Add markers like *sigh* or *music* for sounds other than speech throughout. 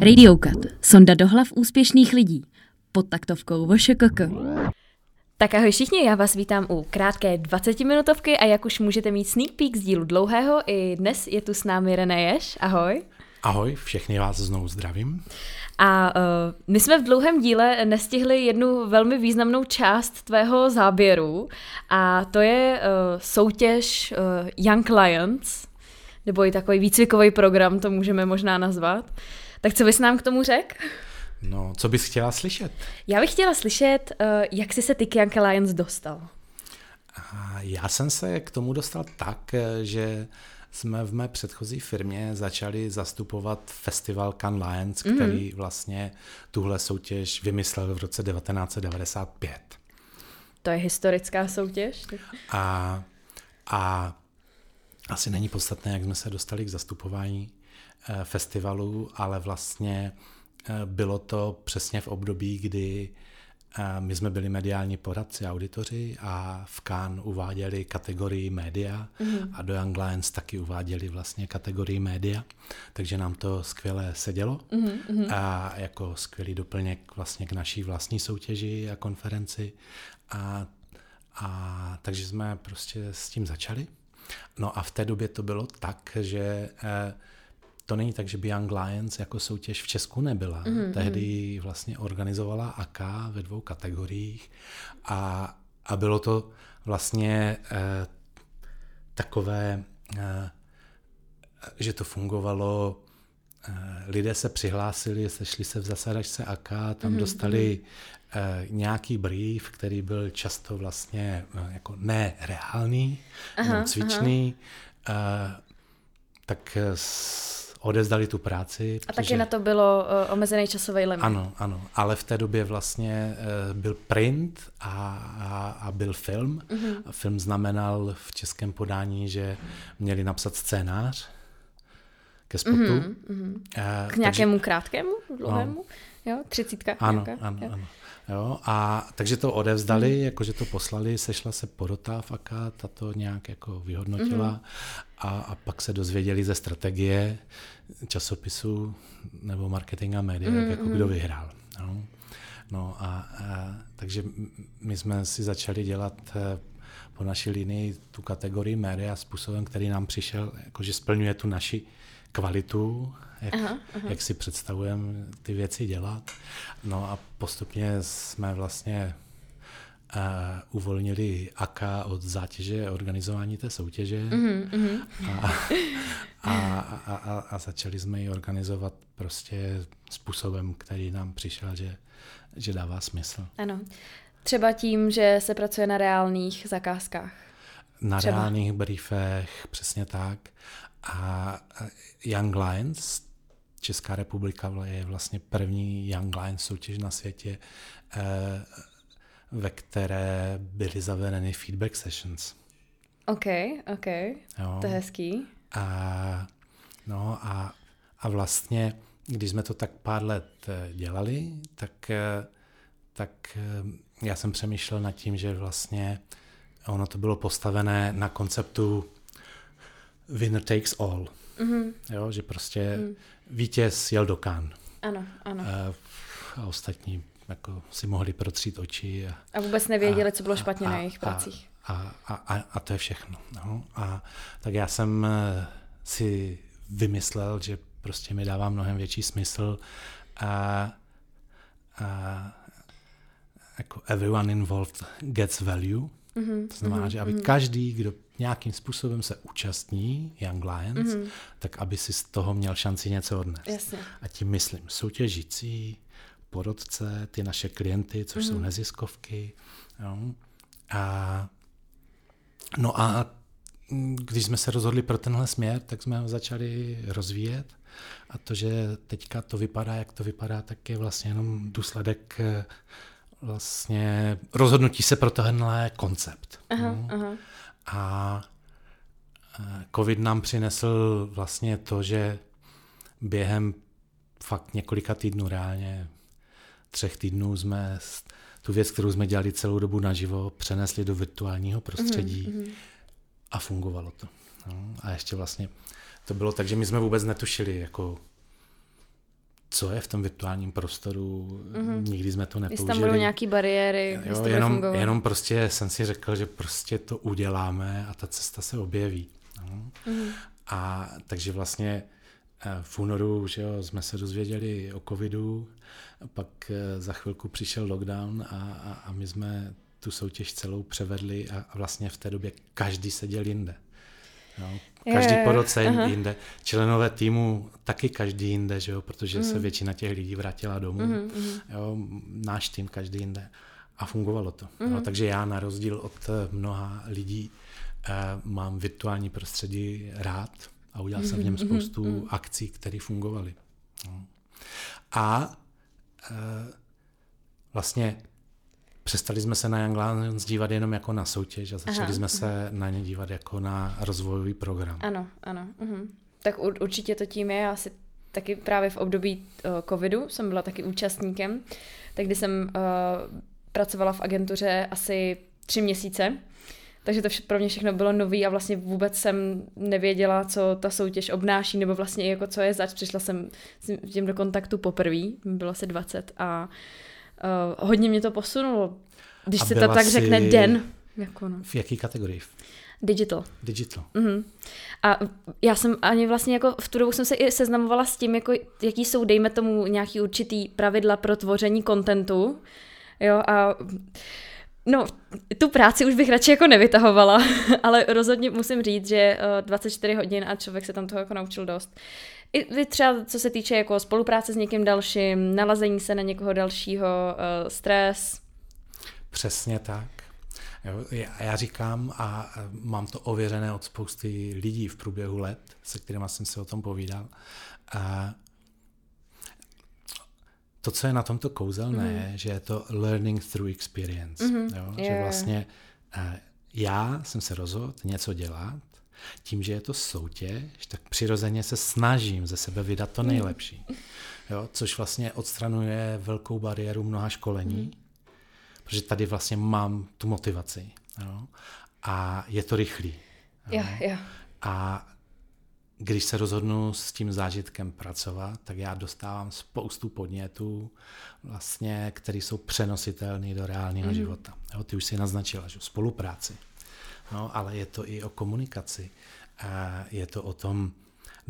Radiokat. Sonda do hlav úspěšných lidí. Pod taktovkou VŠKK. Tak ahoj všichni, já vás vítám u krátké 20-minutovky a jak už můžete mít sneak peek z dílu dlouhého, i dnes je tu s námi René Ješ. Ahoj. Ahoj, všechny vás znovu zdravím. A uh, my jsme v dlouhém díle nestihli jednu velmi významnou část tvého záběru a to je uh, soutěž uh, Young Lions, nebo i takový výcvikový program, to můžeme možná nazvat. Tak co bys nám k tomu řekl? No, co bys chtěla slyšet? Já bych chtěla slyšet, uh, jak jsi se ty k Young Lions dostal. Já jsem se k tomu dostal tak, že jsme v mé předchozí firmě začali zastupovat festival Can Lions, mhm. který mm. vlastně tuhle soutěž vymyslel v roce 1995. To je historická soutěž? A, a asi není podstatné, jak jsme se dostali k zastupování eh, festivalu, ale vlastně eh, bylo to přesně v období, kdy my jsme byli mediální poradci, auditoři a v Cannes uváděli kategorii média mm-hmm. a do Young Lions taky uváděli vlastně kategorii média, takže nám to skvěle sedělo mm-hmm. a jako skvělý doplněk vlastně k naší vlastní soutěži a konferenci a, a takže jsme prostě s tím začali. No a v té době to bylo tak, že eh, to není tak, že by Young Lions jako soutěž v Česku nebyla. Mm-hmm. Tehdy vlastně organizovala AK ve dvou kategoriích a, a bylo to vlastně eh, takové, eh, že to fungovalo, lidé se přihlásili, sešli se v zasadačce AK, tam mm-hmm. dostali eh, nějaký brief, který byl často vlastně eh, jako nereálný, aha, cvičný, aha. Eh, tak s, odezdali tu práci. A taky na to bylo uh, omezený časový limit. Ano, ano, ale v té době vlastně uh, byl print a, a, a byl film. A film znamenal v českém podání, že měli napsat scénář ke. Uh-huh, uh-huh. Uh, K nějakému takže, krátkému, dlouhému? No, jo, třicítka Ano, nějaká, ano, jo. ano. Jo, a takže to odevzdali, mm. jakože to poslali, sešla se porota faka, ta to nějak jako vyhodnotila mm. a, a pak se dozvěděli ze strategie časopisu nebo marketing a média, mm. jako kdo vyhrál. No, no a, a takže my jsme si začali dělat eh, po naší linii tu kategorii média způsobem, který nám přišel, jakože splňuje tu naši kvalitu jak, aha, aha. jak si představujeme ty věci dělat. No a postupně jsme vlastně uh, uvolnili AK od zátěže organizování té soutěže mm-hmm. a, a, a, a, a začali jsme ji organizovat prostě způsobem, který nám přišel, že, že dává smysl. Ano. Třeba tím, že se pracuje na reálných zakázkách. Na Třeba. reálných briefech, přesně tak. A Young Lions, Česká republika je vlastně první Young Lions soutěž na světě, eh, ve které byly zavedeny feedback sessions. OK, OK, jo. to je hezký. A, no a, a vlastně, když jsme to tak pár let eh, dělali, tak, eh, tak já jsem přemýšlel nad tím, že vlastně ono to bylo postavené na konceptu winner takes all. Mm-hmm. Jo, že prostě mm. vítěz jel do Kán. Ano, ano. A, a ostatní jako si mohli protřít oči. A, a vůbec nevěděli, a, co bylo špatně a, na jejich pracích. A, a, a, a to je všechno. No. A tak já jsem eh, si vymyslel, že prostě mi dává mnohem větší smysl a, a jako everyone involved gets value. Mm-hmm, to znamená, mm-hmm, že aby mm-hmm. každý, kdo nějakým způsobem se účastní Young Lions, mm-hmm. tak aby si z toho měl šanci něco odnést. Jasně. A tím myslím soutěžící, porodce, ty naše klienty, což mm-hmm. jsou mhm. neziskovky. Jo. A, no a když jsme se rozhodli pro tenhle směr, tak jsme ho začali rozvíjet. A to, že teďka to vypadá, jak to vypadá, tak je vlastně jenom důsledek eh, vlastně rozhodnutí se pro tenhle koncept. Aha, no. aha. A covid nám přinesl vlastně to, že během fakt několika týdnů, reálně třech týdnů jsme tu věc, kterou jsme dělali celou dobu naživo, přenesli do virtuálního prostředí mm-hmm. a fungovalo to. No, a ještě vlastně to bylo tak, že my jsme vůbec netušili, jako co je v tom virtuálním prostoru, mm-hmm. nikdy jsme to nepoužili. Jestli tam budou nějaké bariéry, jo, to jenom, jenom prostě jsem si řekl, že prostě to uděláme a ta cesta se objeví. No. Mm-hmm. A takže vlastně eh, v únoru že jo, jsme se dozvěděli o covidu, pak eh, za chvilku přišel lockdown a, a, a my jsme tu soutěž celou převedli a, a vlastně v té době každý seděl jinde. No, každý je, po roce aha. jinde. Členové týmu taky každý jinde, že jo, protože mm. se mhm. většina těch lidí vrátila domů. Mm, mm. Jo, náš tým každý jinde. A fungovalo to. Mm. No, takže já na rozdíl od eh, mnoha lidí eh, mám virtuální prostředí rád a udělal jsem v něm mhm, spoustu mm. akcí, které fungovaly. No. A eh, vlastně přestali jsme se na Young Lions dívat jenom jako na soutěž a začali Aha, jsme uh-huh. se na ně dívat jako na rozvojový program. Ano, ano. Uh-huh. Tak určitě to tím je, asi taky právě v období uh, covidu jsem byla taky účastníkem, tak kdy jsem uh, pracovala v agentuře asi tři měsíce, takže to vše, pro mě všechno bylo nový a vlastně vůbec jsem nevěděla, co ta soutěž obnáší, nebo vlastně jako co je zač. Přišla jsem s tím do kontaktu poprvé, bylo asi 20 a uh, hodně mě to posunulo, když se to tak řekne den. Jako no. V jaký kategorii? Digital. Digital. Uh-huh. A já jsem ani vlastně jako v tu dobu jsem se i seznamovala s tím, jako, jaký jsou, dejme tomu, nějaký určitý pravidla pro tvoření kontentu. Jo, a No, tu práci už bych radši jako nevytahovala, *laughs* ale rozhodně musím říct, že 24 hodin a člověk se tam toho jako naučil dost. I třeba co se týče jako spolupráce s někým dalším, nalazení se na někoho dalšího, uh, stres. Přesně tak. Já, já říkám a mám to ověřené od spousty lidí v průběhu let, se kterými jsem si o tom povídal. A to, co je na tomto kouzelné, mm. je, že je to learning through experience. Mm-hmm. Jo? Yeah. Že vlastně já jsem se rozhodl něco dělat tím, že je to soutěž, tak přirozeně se snažím ze sebe vydat to nejlepší. Jo, což vlastně odstranuje velkou bariéru mnoha školení, mm. protože tady vlastně mám tu motivaci. Jo, a je to rychlý. Jo. Yeah, yeah. A když se rozhodnu s tím zážitkem pracovat, tak já dostávám spoustu podnětů, vlastně, které jsou přenositelné do reálného mm. života. Jo, ty už si naznačila, že spolupráci no, ale je to i o komunikaci. A je to o tom,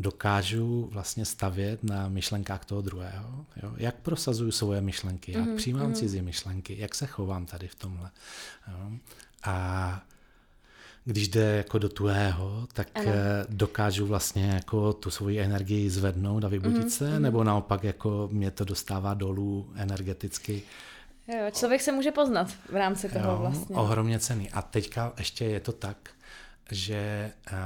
dokážu vlastně stavět na myšlenkách toho druhého. Jo? Jak prosazuju svoje myšlenky, jak mm-hmm. přijímám mm-hmm. cizí myšlenky, jak se chovám tady v tomhle. Jo? A když jde jako do tuhého, tak ano. Eh, dokážu vlastně jako tu svoji energii zvednout a vybudit mm-hmm. se, mhm. nebo naopak jako mě to dostává dolů energeticky Jo, člověk se může poznat v rámci toho jo, vlastně. Ohromně cený. A teďka ještě je to tak, že uh,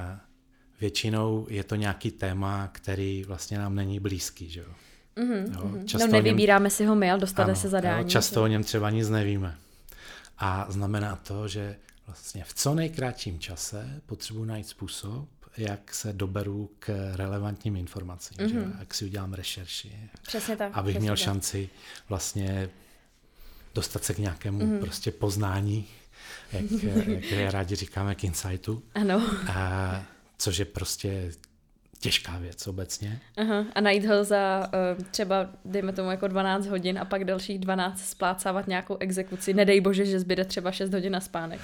většinou je to nějaký téma, který vlastně nám není blízký, že jo. Mm-hmm, jo mhm. často no nevybíráme něm, si ho my, ale dostane ano, se zadání. Jo, často že? o něm třeba nic nevíme. A znamená to, že vlastně v co nejkratším čase potřebuji najít způsob, jak se doberu k relevantním informacím, mm-hmm. že? Mhm. jak si udělám rešerši, Přesně tak, abych přesně měl tak. šanci vlastně dostat se k nějakému mm. prostě poznání, jak, jak rádi říkáme, k insightu. Ano. A, což je prostě těžká věc obecně. Aha, a najít ho za uh, třeba, dejme tomu, jako 12 hodin a pak dalších 12 splácávat nějakou exekuci. Nedej bože, že zbyde třeba 6 hodin na spánek.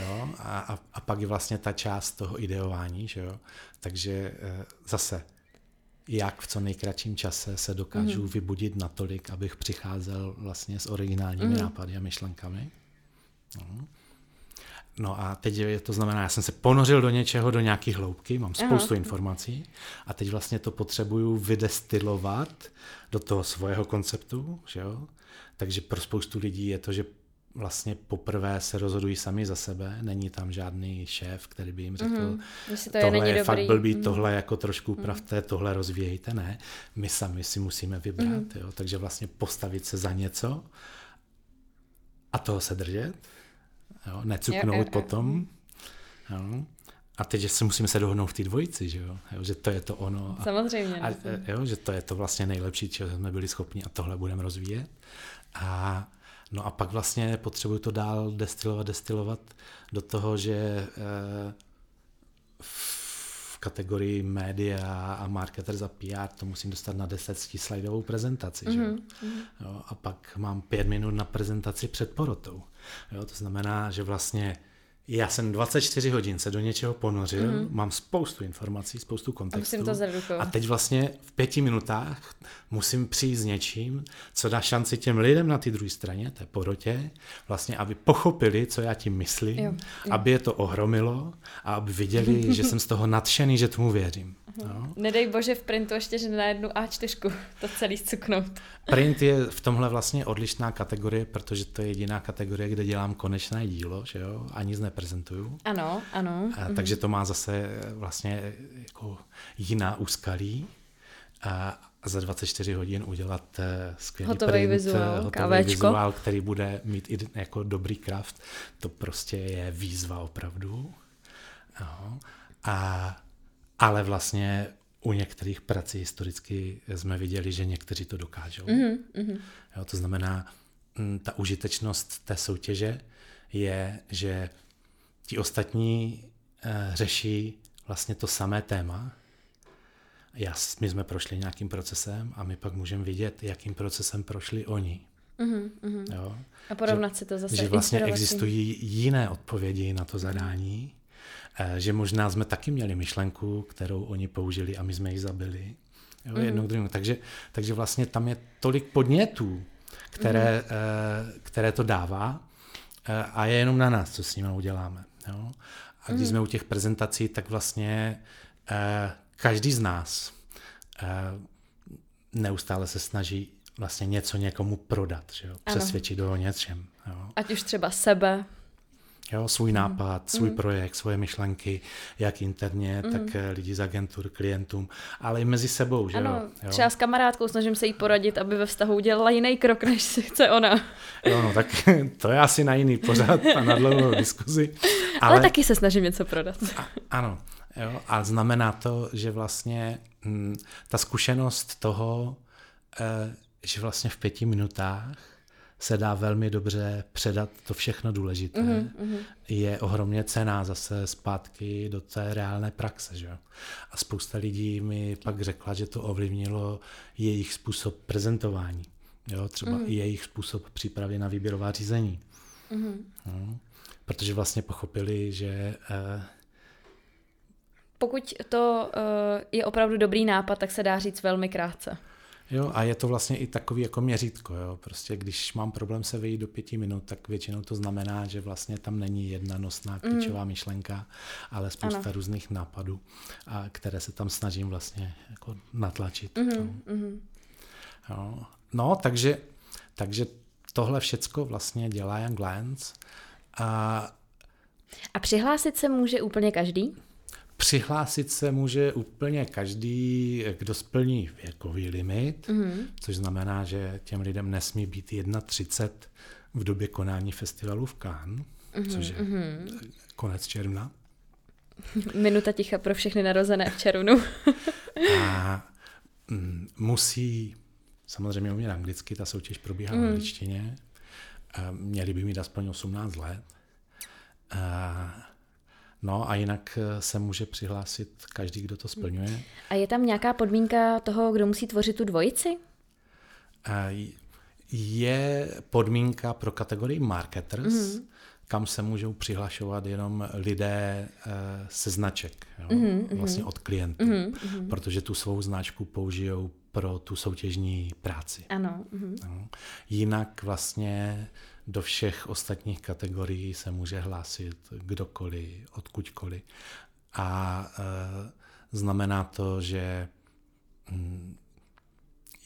Jo, a, a, a pak je vlastně ta část toho ideování, že jo. Takže uh, zase jak v co nejkratším čase se dokážu mm-hmm. vybudit natolik, abych přicházel vlastně s originálními mm-hmm. nápady a myšlenkami. No. no a teď je, to znamená, já jsem se ponořil do něčeho, do nějakých hloubky, mám spoustu Aha. informací a teď vlastně to potřebuju vydestilovat do toho svého konceptu, že jo? Takže pro spoustu lidí je to, že vlastně poprvé se rozhodují sami za sebe, není tam žádný šéf, který by jim řekl, mm-hmm. to tohle je, je fakt blbý, mm-hmm. tohle jako trošku upravte, mm-hmm. tohle rozvíjejte, ne. My sami si musíme vybrat, mm-hmm. jo? takže vlastně postavit se za něco a toho se držet, jo? necuknout jo, jo, potom. Jo? A teď, že si musíme se dohodnout v té dvojici, že jo? jo? že to je to ono. A, Samozřejmě. A, jo, že to je to vlastně nejlepší, čeho jsme byli schopni a tohle budeme rozvíjet. A No a pak vlastně potřebuju to dál destilovat, destilovat do toho, že eh, v kategorii média a marketer za PR to musím dostat na 10 slajdovou prezentaci. Mm-hmm. Že? Mhm. Jo, a pak mám pět minut na prezentaci před porotou. Jo, to znamená, že vlastně já jsem 24 hodin se do něčeho ponořil, mm-hmm. mám spoustu informací, spoustu kontextů. A musím to zredukovat. A teď vlastně v pěti minutách musím přijít s něčím, co dá šanci těm lidem na té druhé straně, té porotě, vlastně, aby pochopili, co já tím myslím, jo, jo. aby je to ohromilo a aby viděli, že jsem z toho nadšený, že tomu věřím. No. Nedej bože v printu ještě, že na jednu A4 *laughs* to celý cuknout. Print je v tomhle vlastně odlišná kategorie, protože to je jediná kategorie, kde dělám konečné dílo, že jo, a nic neprezentuju. Ano, ano. A, mhm. takže to má zase vlastně jako jiná úskalí. A za 24 hodin udělat eh, skvělý hotový print, vizuál, hotový vizuál, který bude mít i jako dobrý kraft, to prostě je výzva opravdu. No. A ale vlastně u některých prací historicky jsme viděli, že někteří to dokážou. Mm-hmm. Jo, to znamená, mm, ta užitečnost té soutěže je, že ti ostatní eh, řeší vlastně to samé téma. Já, my jsme prošli nějakým procesem a my pak můžeme vidět, jakým procesem prošli oni. Mm-hmm. Jo? A porovnat že, si to zase. Že vlastně existují jiné odpovědi na to zadání že možná jsme taky měli myšlenku, kterou oni použili a my jsme ji zabili. Jo, mm. jednou, druhou. Takže, takže vlastně tam je tolik podnětů, které, mm. které to dává eh, a je jenom na nás, co s nimi uděláme. Jo? A když mm. jsme u těch prezentací, tak vlastně každý z nás neustále se snaží vlastně něco někomu prodat, že jo? přesvědčit do něčem. Jo? Ať už třeba sebe, Jo, svůj nápad, svůj mm. projekt, svoje myšlenky, jak interně, mm. tak eh, lidi z agentur, klientům, ale i mezi sebou. Že ano, jo? třeba s kamarádkou snažím se jí poradit, aby ve vztahu udělala jiný krok, *laughs* než si chce ona. Jo, no tak *laughs* to je asi na jiný pořád a na dlouhou diskuzi. *laughs* Ale, ale taky se snažím něco prodat. A, ano, jo, a znamená to, že vlastně m, hm, ta zkušenost toho, e, že vlastně v pěti minutách se dá velmi dobře předat to všechno důležité, mm-hmm. je ohromně cená zase zpátky do té reálné praxe. Že? A spousta lidí mi pak řekla, že to ovlivnilo jejich způsob prezentování, jo? třeba mm-hmm. i jejich způsob přípravy na výběrová řízení. Mm-hmm. No, protože vlastně pochopili, že... Eh, Pokud to uh, je opravdu dobrý nápad, tak se dá říct velmi krátce. Jo, a je to vlastně i takový jako měřítko. Jo. Prostě když mám problém se vejít do pěti minut, tak většinou to znamená, že vlastně tam není jedna nosná mhm. klíčová mm. myšlenka, ale spousta ano. různých nápadů, a které se tam snažím vlastně jako natlačit. Mm-hmm. No. Jo. no, takže, takže tohle všecko vlastně dělá Young Lions. A, a přihlásit se může úplně každý? Přihlásit se může úplně každý, kdo splní věkový limit, mm-hmm. což znamená, že těm lidem nesmí být 31 v době konání festivalu v Cannes, mm-hmm. což je mm-hmm. konec června. *laughs* Minuta ticha pro všechny narozené v červnu. *laughs* A *laughs* mm, musí samozřejmě umět anglicky, ta soutěž probíhá mm. v angličtině. A měli by mít aspoň 18 let. A No a jinak eh, se může přihlásit každý, kdo to splňuje. A je tam nějaká podmínka toho, kdo musí tvořit tu dvojici? Je podmínka pro kategorii marketers, mm-hmm. kam se můžou přihlašovat jenom lidé eh, se značek, jo? Mm-hmm. vlastně od klientů, mm-hmm. protože tu svou značku použijou pro tu soutěžní práci. Ano. No. Jinak vlastně do všech ostatních kategorií se může hlásit kdokoliv, odkudkoliv. A e, znamená to, že mm,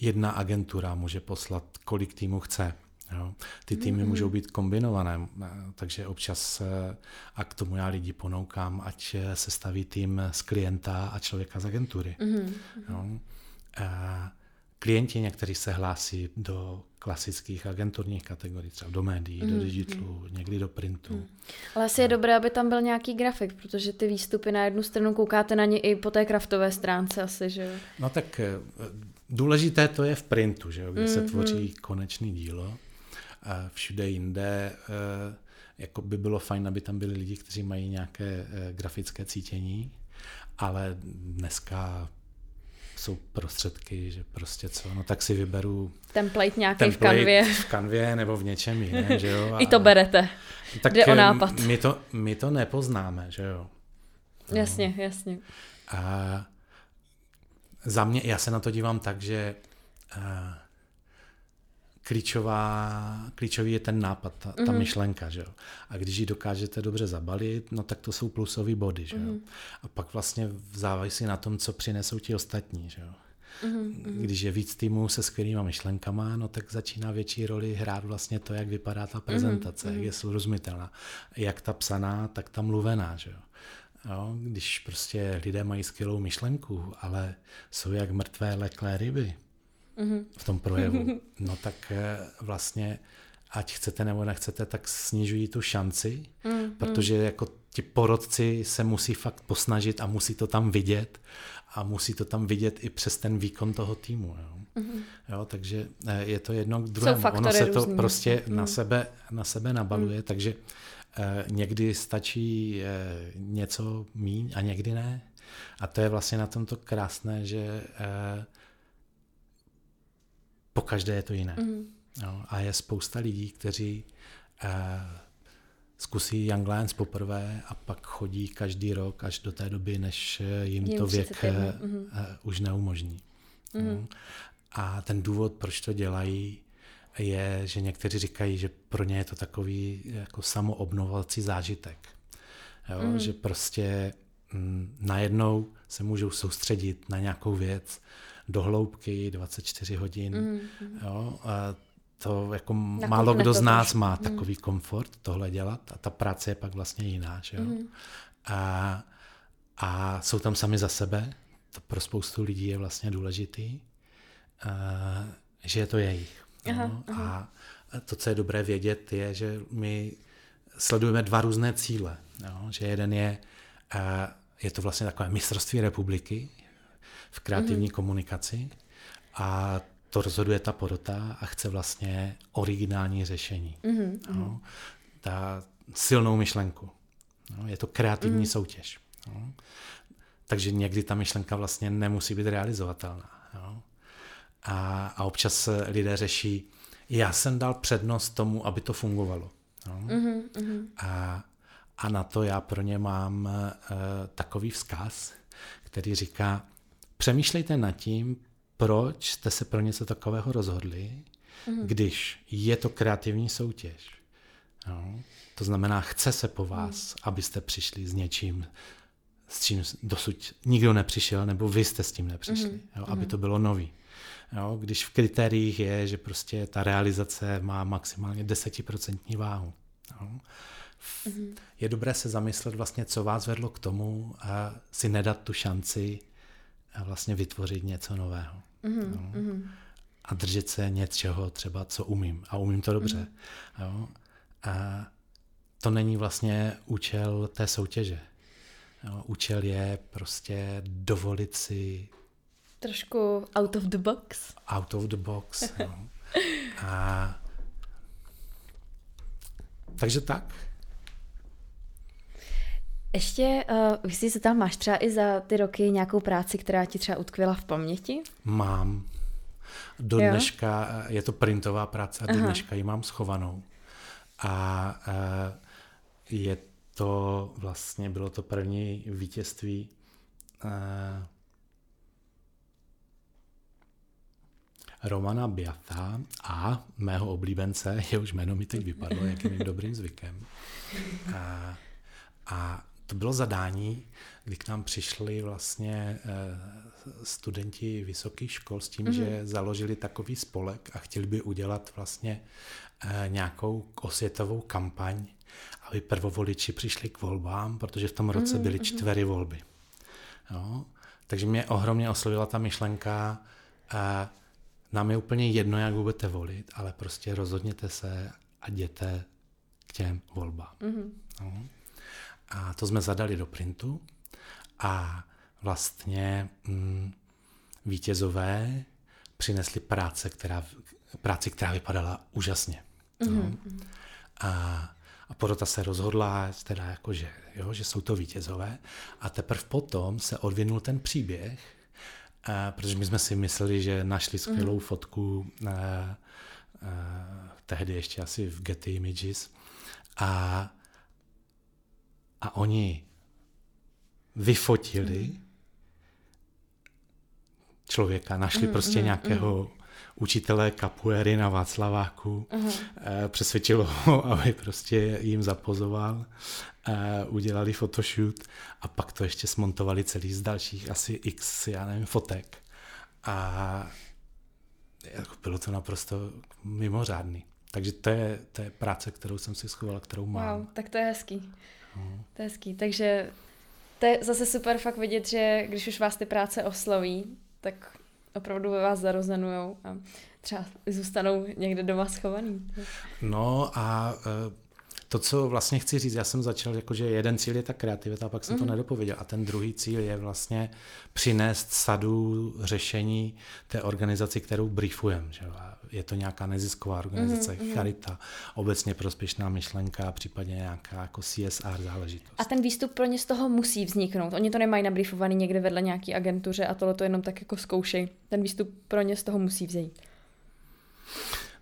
jedna agentura může poslat, kolik týmu chce. Jo. Ty týmy mm-hmm. můžou být kombinované, e, takže občas, e, a k tomu já lidi ponoukám, ať se staví tým z klienta a člověka z agentury. Mm-hmm. Jo. Klienti někteří se hlásí do klasických agenturních kategorií, třeba do médií, mm. do digitalu, mm. někdy do printu. Mm. Ale asi je dobré, aby tam byl nějaký grafik, protože ty výstupy na jednu stranu koukáte na ně i po té kraftové stránce asi, že jo? No tak eh, důležité to je v printu, že jo, kde mm, se tvoří mm. konečný dílo. A všude jinde eh, jako by bylo fajn, aby tam byli lidi, kteří mají nějaké eh, grafické cítění, ale dneska jsou prostředky, že prostě co, no tak si vyberu template nějaký template v kanvě. v kanvě nebo v něčem jiném, že jo. *laughs* I to berete. Tak Jde o eh, nápad. My to, my to nepoznáme, že jo. *laughs* Jasně, jasně. A za mě, já se na to dívám tak, že a, klíčová, klíčový je ten nápad, ta, ta mm-hmm. myšlenka, že jo. A když ji dokážete dobře zabalit, no tak to jsou plusové body, že jo. Mm-hmm. A pak vlastně závisí na tom, co přinesou ti ostatní, že jo. Mm-hmm. Když je víc týmů se skvělýma myšlenkama, no tak začíná větší roli hrát vlastně to, jak vypadá ta prezentace, mm-hmm. jak je srozumitelná. Jak ta psaná, tak ta mluvená, že jo. Jo, když prostě lidé mají skvělou myšlenku, ale jsou jak mrtvé leklé ryby mm-hmm. v tom projevu, *laughs* no tak eh, vlastně ať chcete nebo nechcete, tak snižují tu šanci, mm-hmm. protože jako ti porodci se musí fakt posnažit a musí to tam vidět a musí to tam vidět i přes ten výkon toho týmu. Jo. Mm-hmm. Jo, takže eh, je to jedno k druhému. Ono se to různý. prostě mm. na, sebe, na sebe nabaluje, mm. takže Eh, někdy stačí eh, něco míň a někdy ne. A to je vlastně na tomto krásné, že eh, po každé je to jiné. Mm. No, a je spousta lidí, kteří zkusí Young Lions poprvé a pak chodí každý rok až do té doby, než jim, jim to věk mm. už neumožní. Mm. No. A ten důvod, proč to dělají, je, že někteří říkají, že pro ně je to takový jako samoobnovací zážitek. Jo? Mm. Že prostě mm, najednou se můžou soustředit na nějakou věc do hloubky 24 hodin. Mm. Jo? A to jako Nakupne málo kdo z nás má mm. takový komfort tohle dělat a ta práce je pak vlastně jiná. Že jo? Mm. A, a jsou tam sami za sebe, to pro spoustu lidí je vlastně důležitý, a, že je to jejich. Aha, no, aha. A to, co je dobré vědět, je, že my sledujeme dva různé cíle. Jo? Že jeden je, je to vlastně takové mistrovství republiky v kreativní mm-hmm. komunikaci a to rozhoduje ta porota a chce vlastně originální řešení. Mm-hmm. Jo? Ta silnou myšlenku. Jo? Je to kreativní mm-hmm. soutěž. Jo? Takže někdy ta myšlenka vlastně nemusí být realizovatelná. Jo? A, a občas lidé řeší, já jsem dal přednost tomu, aby to fungovalo. No. Mm-hmm, A, a na to já pro ně mám uh, takový vzkaz, který říká, přemýšlejte nad tím, proč jste se pro něco takového rozhodli, mm-hmm. když je to kreativní soutěž. No. To znamená, chce se po vás, mm. abyste přišli s něčím, s čím dosud nikdo nepřišel, nebo vy jste s tím nepřišli, mm-hmm. jo, aby to bylo nový. Jo, když v kritériích je, že prostě ta realizace má maximálně desetiprocentní váhu. Jo. Mm-hmm. Je dobré se zamyslet vlastně, co vás vedlo k tomu a si nedat tu šanci a vlastně vytvořit něco nového. Mm-hmm. Mm-hmm. A držet se něčeho třeba, co umím. A umím to dobře. Mm-hmm. Jo. A to není vlastně účel té soutěže. Jo. Účel je prostě dovolit si Trošku out of the box. Out of the box, no. *laughs* A... Takže tak. Ještě, uh, vy si se tam máš třeba i za ty roky nějakou práci, která ti třeba utkvěla v paměti? Mám. Do dneška, eh, je to printová práce a do Aha. dneška ji mám schovanou. A uh, je to vlastně, bylo to první vítězství uh, Romana Biata a mého oblíbence, *laughs* jehož jméno mi teď vypadlo, jakým dobrým zvykem. A, a to bylo zadání, kdy k nám přišli vlastně eh, studenti vysokých škol s tím, mm-hmm. že založili takový spolek a chtěli by udělat vlastně eh, nějakou osvětovou kampaň, aby prvovoliči přišli k volbám, protože v tom roce mhm, byly mhm. čtvery volby. Jo? Takže mě ohromně oslovila ta myšlenka, uh, nám je úplně jedno, jak budete volit, ale prostě rozhodněte se a jděte k těm volbám. Mm-hmm. No. A to jsme zadali do printu a vlastně mm, vítězové přinesli práce, která, práci, která vypadala úžasně. Mm-hmm. No. A, a porota se rozhodla, teda jako, že, jo, že jsou to vítězové. A teprve potom se odvinul ten příběh, eh, protože my jsme si mysleli, že našli skvělou mm. fotku eh, eh, tehdy ještě asi v Getty Images a, a oni vyfotili mm. člověka, našli mm, prostě mm, nějakého mm učitele kapuéry na Václaváku. Uh-huh. Přesvědčilo ho, *laughs* aby prostě jim zapozoval. Eh, udělali photoshoot a pak to ještě smontovali celý z dalších asi x, já nevím, fotek. A jako bylo to naprosto mimořádný. Takže to je, to je práce, kterou jsem si schoval, kterou mám. Wow, tak to je hezký. To je hezký. Takže to je zase super fakt vidět, že když už vás ty práce osloví, tak opravdu ve vás zarozenujou a třeba zůstanou někde doma schovaný. No a e, to, co vlastně chci říct, já jsem začal, jako, že jeden cíl je ta kreativita, a pak jsem mm. to mhm. nedopověděl. A ten druhý cíl je vlastně přinést sadu řešení té organizaci, kterou briefujeme. Že? je to nějaká nezisková organizace, mm-hmm. charita, obecně prospěšná myšlenka, případně nějaká jako CSR záležitost. A ten výstup pro ně z toho musí vzniknout. Oni to nemají nabriefovaný někde vedle nějaký agentuře a tohle to jenom tak jako zkoušej. Ten výstup pro ně z toho musí vzít.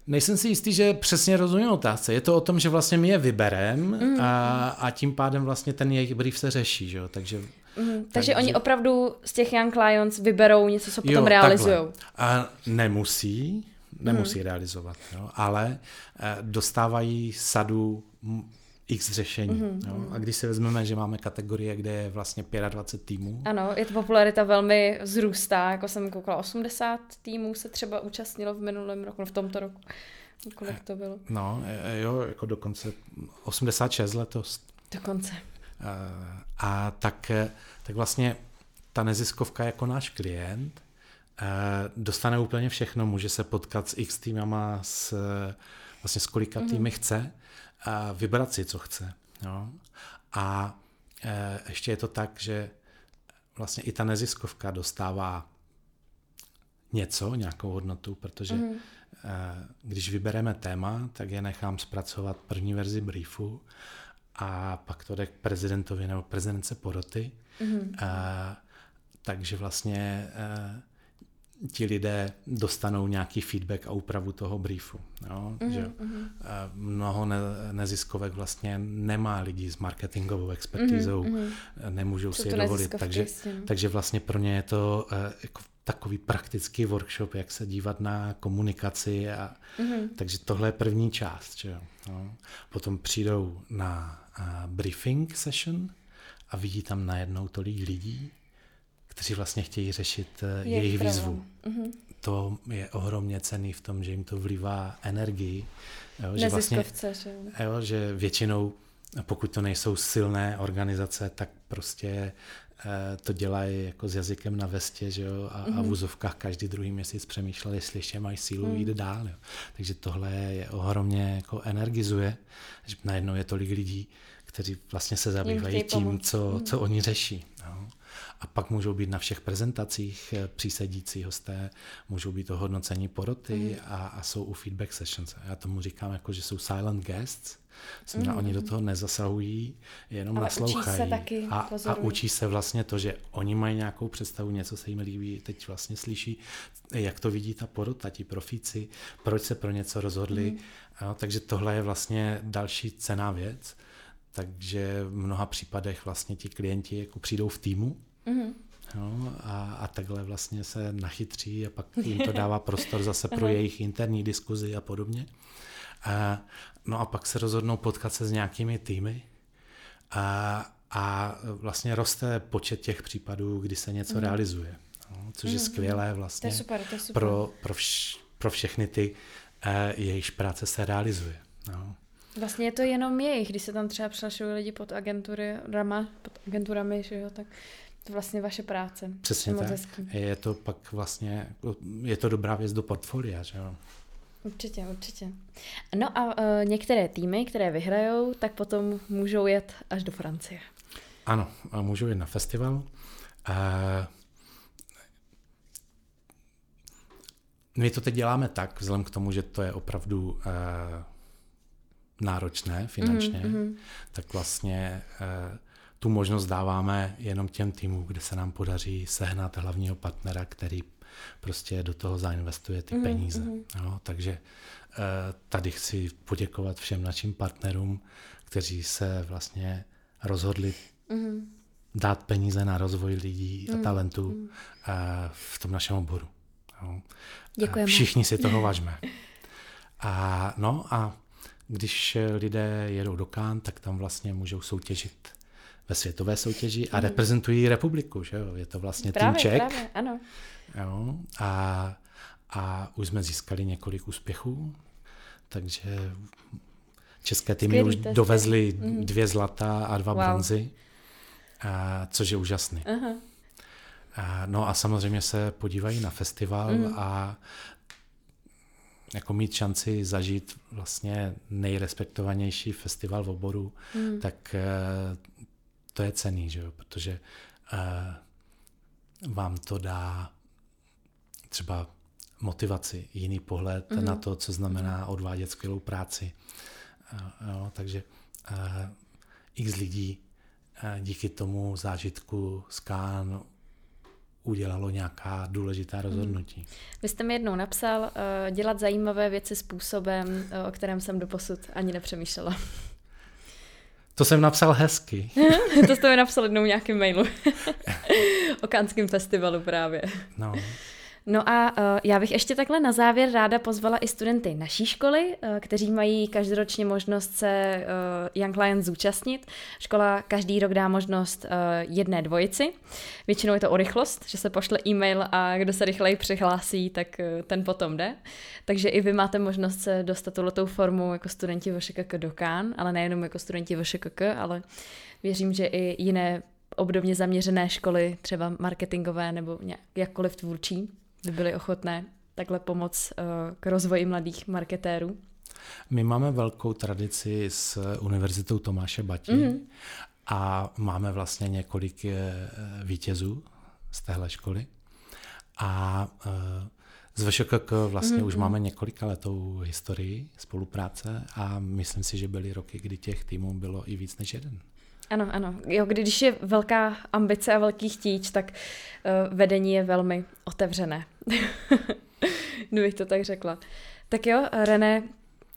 Nejsem si jistý, že přesně rozumím otázce. Je to o tom, že vlastně my je vyberem mm. a, a tím pádem vlastně ten jejich brief se řeší, že jo? Takže Mm, takže, takže oni opravdu z těch Young Clients vyberou něco, co potom realizují. A nemusí, nemusí hmm. realizovat, jo, ale eh, dostávají sadu x řešení. Mm-hmm. Jo? A když si vezmeme, že máme kategorie, kde je vlastně 25 týmů. Ano, je to popularita velmi zrůstá, jako jsem koukala, 80 týmů se třeba účastnilo v minulém roku, v tomto roku. Kolik to bylo? No, eh, jo, jako dokonce 86 letos. Dokonce. Eh, a tak, tak vlastně ta neziskovka jako náš klient dostane úplně všechno, může se potkat s x týmama, s, vlastně s kolika mm-hmm. týmy chce a vybrat si, co chce. Jo? A e, ještě je to tak, že vlastně i ta neziskovka dostává něco, nějakou hodnotu, protože mm-hmm. e, když vybereme téma, tak je nechám zpracovat první verzi briefu a pak to jde k prezidentovi nebo prezidence poroty. Mm-hmm. E, takže vlastně e, ti lidé dostanou nějaký feedback a úpravu toho briefu. Jo? Mm-hmm. Že mhm. mnoho ne- neziskovek vlastně nemá lidí s marketingovou expertízou, mm-hmm. nemůžou Co si je dovolit, takže, takže vlastně pro ně je to uh, jako takový praktický workshop, jak se dívat na komunikaci. A, mm-hmm. Takže tohle je první část. Že jo? No. Potom přijdou na uh, briefing session a vidí tam najednou tolik lidí, kteří vlastně chtějí řešit eh, je jejich výzvu. Mm-hmm. To je ohromně cený v tom, že jim to vlivá energii. Jo, že, vlastně, že? Jo, že většinou, pokud to nejsou silné organizace, tak prostě eh, to dělají jako s jazykem na vestě, že jo, a, mm-hmm. a v mhm. úzovkách každý druhý měsíc přemýšleli, jestli ještě mají sílu mm. jít dál. Jo. Takže tohle je ohromně jako energizuje, že najednou je tolik lidí, kteří vlastně se zabývají tím, co, mm. co oni řeší. Jo. A pak můžou být na všech prezentacích eh, přísedící hosté, můžou být ohodnocení poroty mm. a, a jsou u feedback sessions. Já tomu říkám, jako, že jsou silent guests, Znamená, mm. oni do toho nezasahují, jenom Ale naslouchají. Učí se taky, a, a učí se vlastně to, že oni mají nějakou představu, něco se jim líbí, teď vlastně slyší, jak to vidí ta porota, ti profíci, proč se pro něco rozhodli. Mm. A, takže tohle je vlastně další cená věc. Takže v mnoha případech vlastně ti klienti jako přijdou v týmu, Mm-hmm. No, a, a takhle vlastně se nachytří a pak *laughs* jim to dává prostor zase pro jejich interní diskuzi a podobně. A, no a pak se rozhodnou potkat se s nějakými týmy a, a vlastně roste počet těch případů, kdy se něco mm. realizuje. No, což mm. je skvělé vlastně to je super, to je super. Pro, pro, vš, pro všechny ty, eh, jejichž práce se realizuje. No. Vlastně je to jenom jejich, když se tam třeba přehlašují lidi pod agentury, rama, pod agenturami, že jo, tak to vlastně vaše práce. Přesně tak. Hezký. Je to pak vlastně, je to dobrá věc do portfolia, že jo? Určitě, určitě. No a uh, některé týmy, které vyhrajou, tak potom můžou jet až do Francie. Ano, můžou jít na festival. Uh, my to teď děláme tak, vzhledem k tomu, že to je opravdu uh, náročné finančně, mm-hmm. tak vlastně eh, tu možnost dáváme jenom těm týmům, kde se nám podaří sehnat hlavního partnera, který prostě do toho zainvestuje ty mm-hmm. peníze. No, takže eh, tady chci poděkovat všem našim partnerům, kteří se vlastně rozhodli mm-hmm. dát peníze na rozvoj lidí mm-hmm. a talentů mm-hmm. v tom našem oboru. No. Děkujeme. Všichni si toho *laughs* vážme. A, no a když lidé jedou do Kán, tak tam vlastně můžou soutěžit ve světové soutěži a mm. reprezentují republiku, že jo? Je to vlastně právě, tým Ček. Právě, ano. Jo? A, a už jsme získali několik úspěchů, takže české týmy Skvělý, už dovezly mm. dvě zlata a dva wow. bronzy, a, což je úžasný. Uh-huh. A, no a samozřejmě se podívají na festival mm. a jako mít šanci zažít vlastně nejrespektovanější festival v oboru, mm. tak eh, to je cený, že jo? protože uh, vám to dá třeba motivaci, jiný pohled mm. na to, co znamená odvádět skvělou práci. Uh, jo, takže x lidí díky tomu zážitku z Kán udělalo nějaká důležitá rozhodnutí. Hmm. Vy jste mi jednou napsal uh, dělat zajímavé věci způsobem, uh, o kterém jsem doposud ani nepřemýšlela. To jsem napsal hezky. *laughs* to jste mi napsal jednou v nějakém mailu. *laughs* o Kánském festivalu právě. No. No a uh, já bych ještě takhle na závěr ráda pozvala i studenty naší školy, uh, kteří mají každoročně možnost se uh, Young Lions zúčastnit. Škola každý rok dá možnost jedné dvojici. Většinou je to o rychlost, že se pošle e-mail a kdo se rychleji přihlásí, tak ten potom jde. Takže i vy máte možnost se dostat touhletou formu jako studenti VŠKK do Kán, ale nejenom jako studenti VŠKK, ale věřím, že i jiné obdobně zaměřené školy, třeba marketingové nebo nějak, jakkoliv tvůrčí, by byly ochotné takhle pomoct uh, k rozvoji mladých marketérů? My máme velkou tradici s Univerzitou Tomáše Batí mm-hmm. a máme vlastně několik eh, vítězů z téhle školy. A uh, z VŠKK vlastně mm-hmm. už máme několika letou historii spolupráce a myslím si, že byly roky, kdy těch týmů bylo i víc než jeden. Ano, ano. Jo, když je velká ambice a velký chtíč, tak uh, vedení je velmi otevřené. *laughs* Kdybych to tak řekla. Tak jo, René,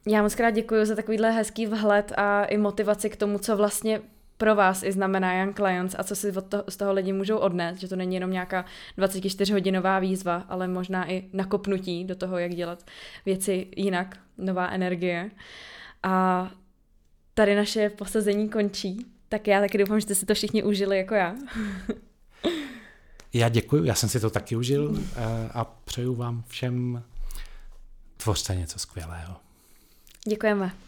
já moc krát děkuji za takovýhle hezký vhled a i motivaci k tomu, co vlastně pro vás i znamená Young Clients a co si od toho, z toho lidi můžou odnést, že to není jenom nějaká 24-hodinová výzva, ale možná i nakopnutí do toho, jak dělat věci jinak, nová energie. A tady naše posazení končí. Tak já taky doufám, že jste si to všichni užili jako já. *laughs* já děkuji, já jsem si to taky užil eh, a přeju vám všem tvořte něco skvělého. Děkujeme.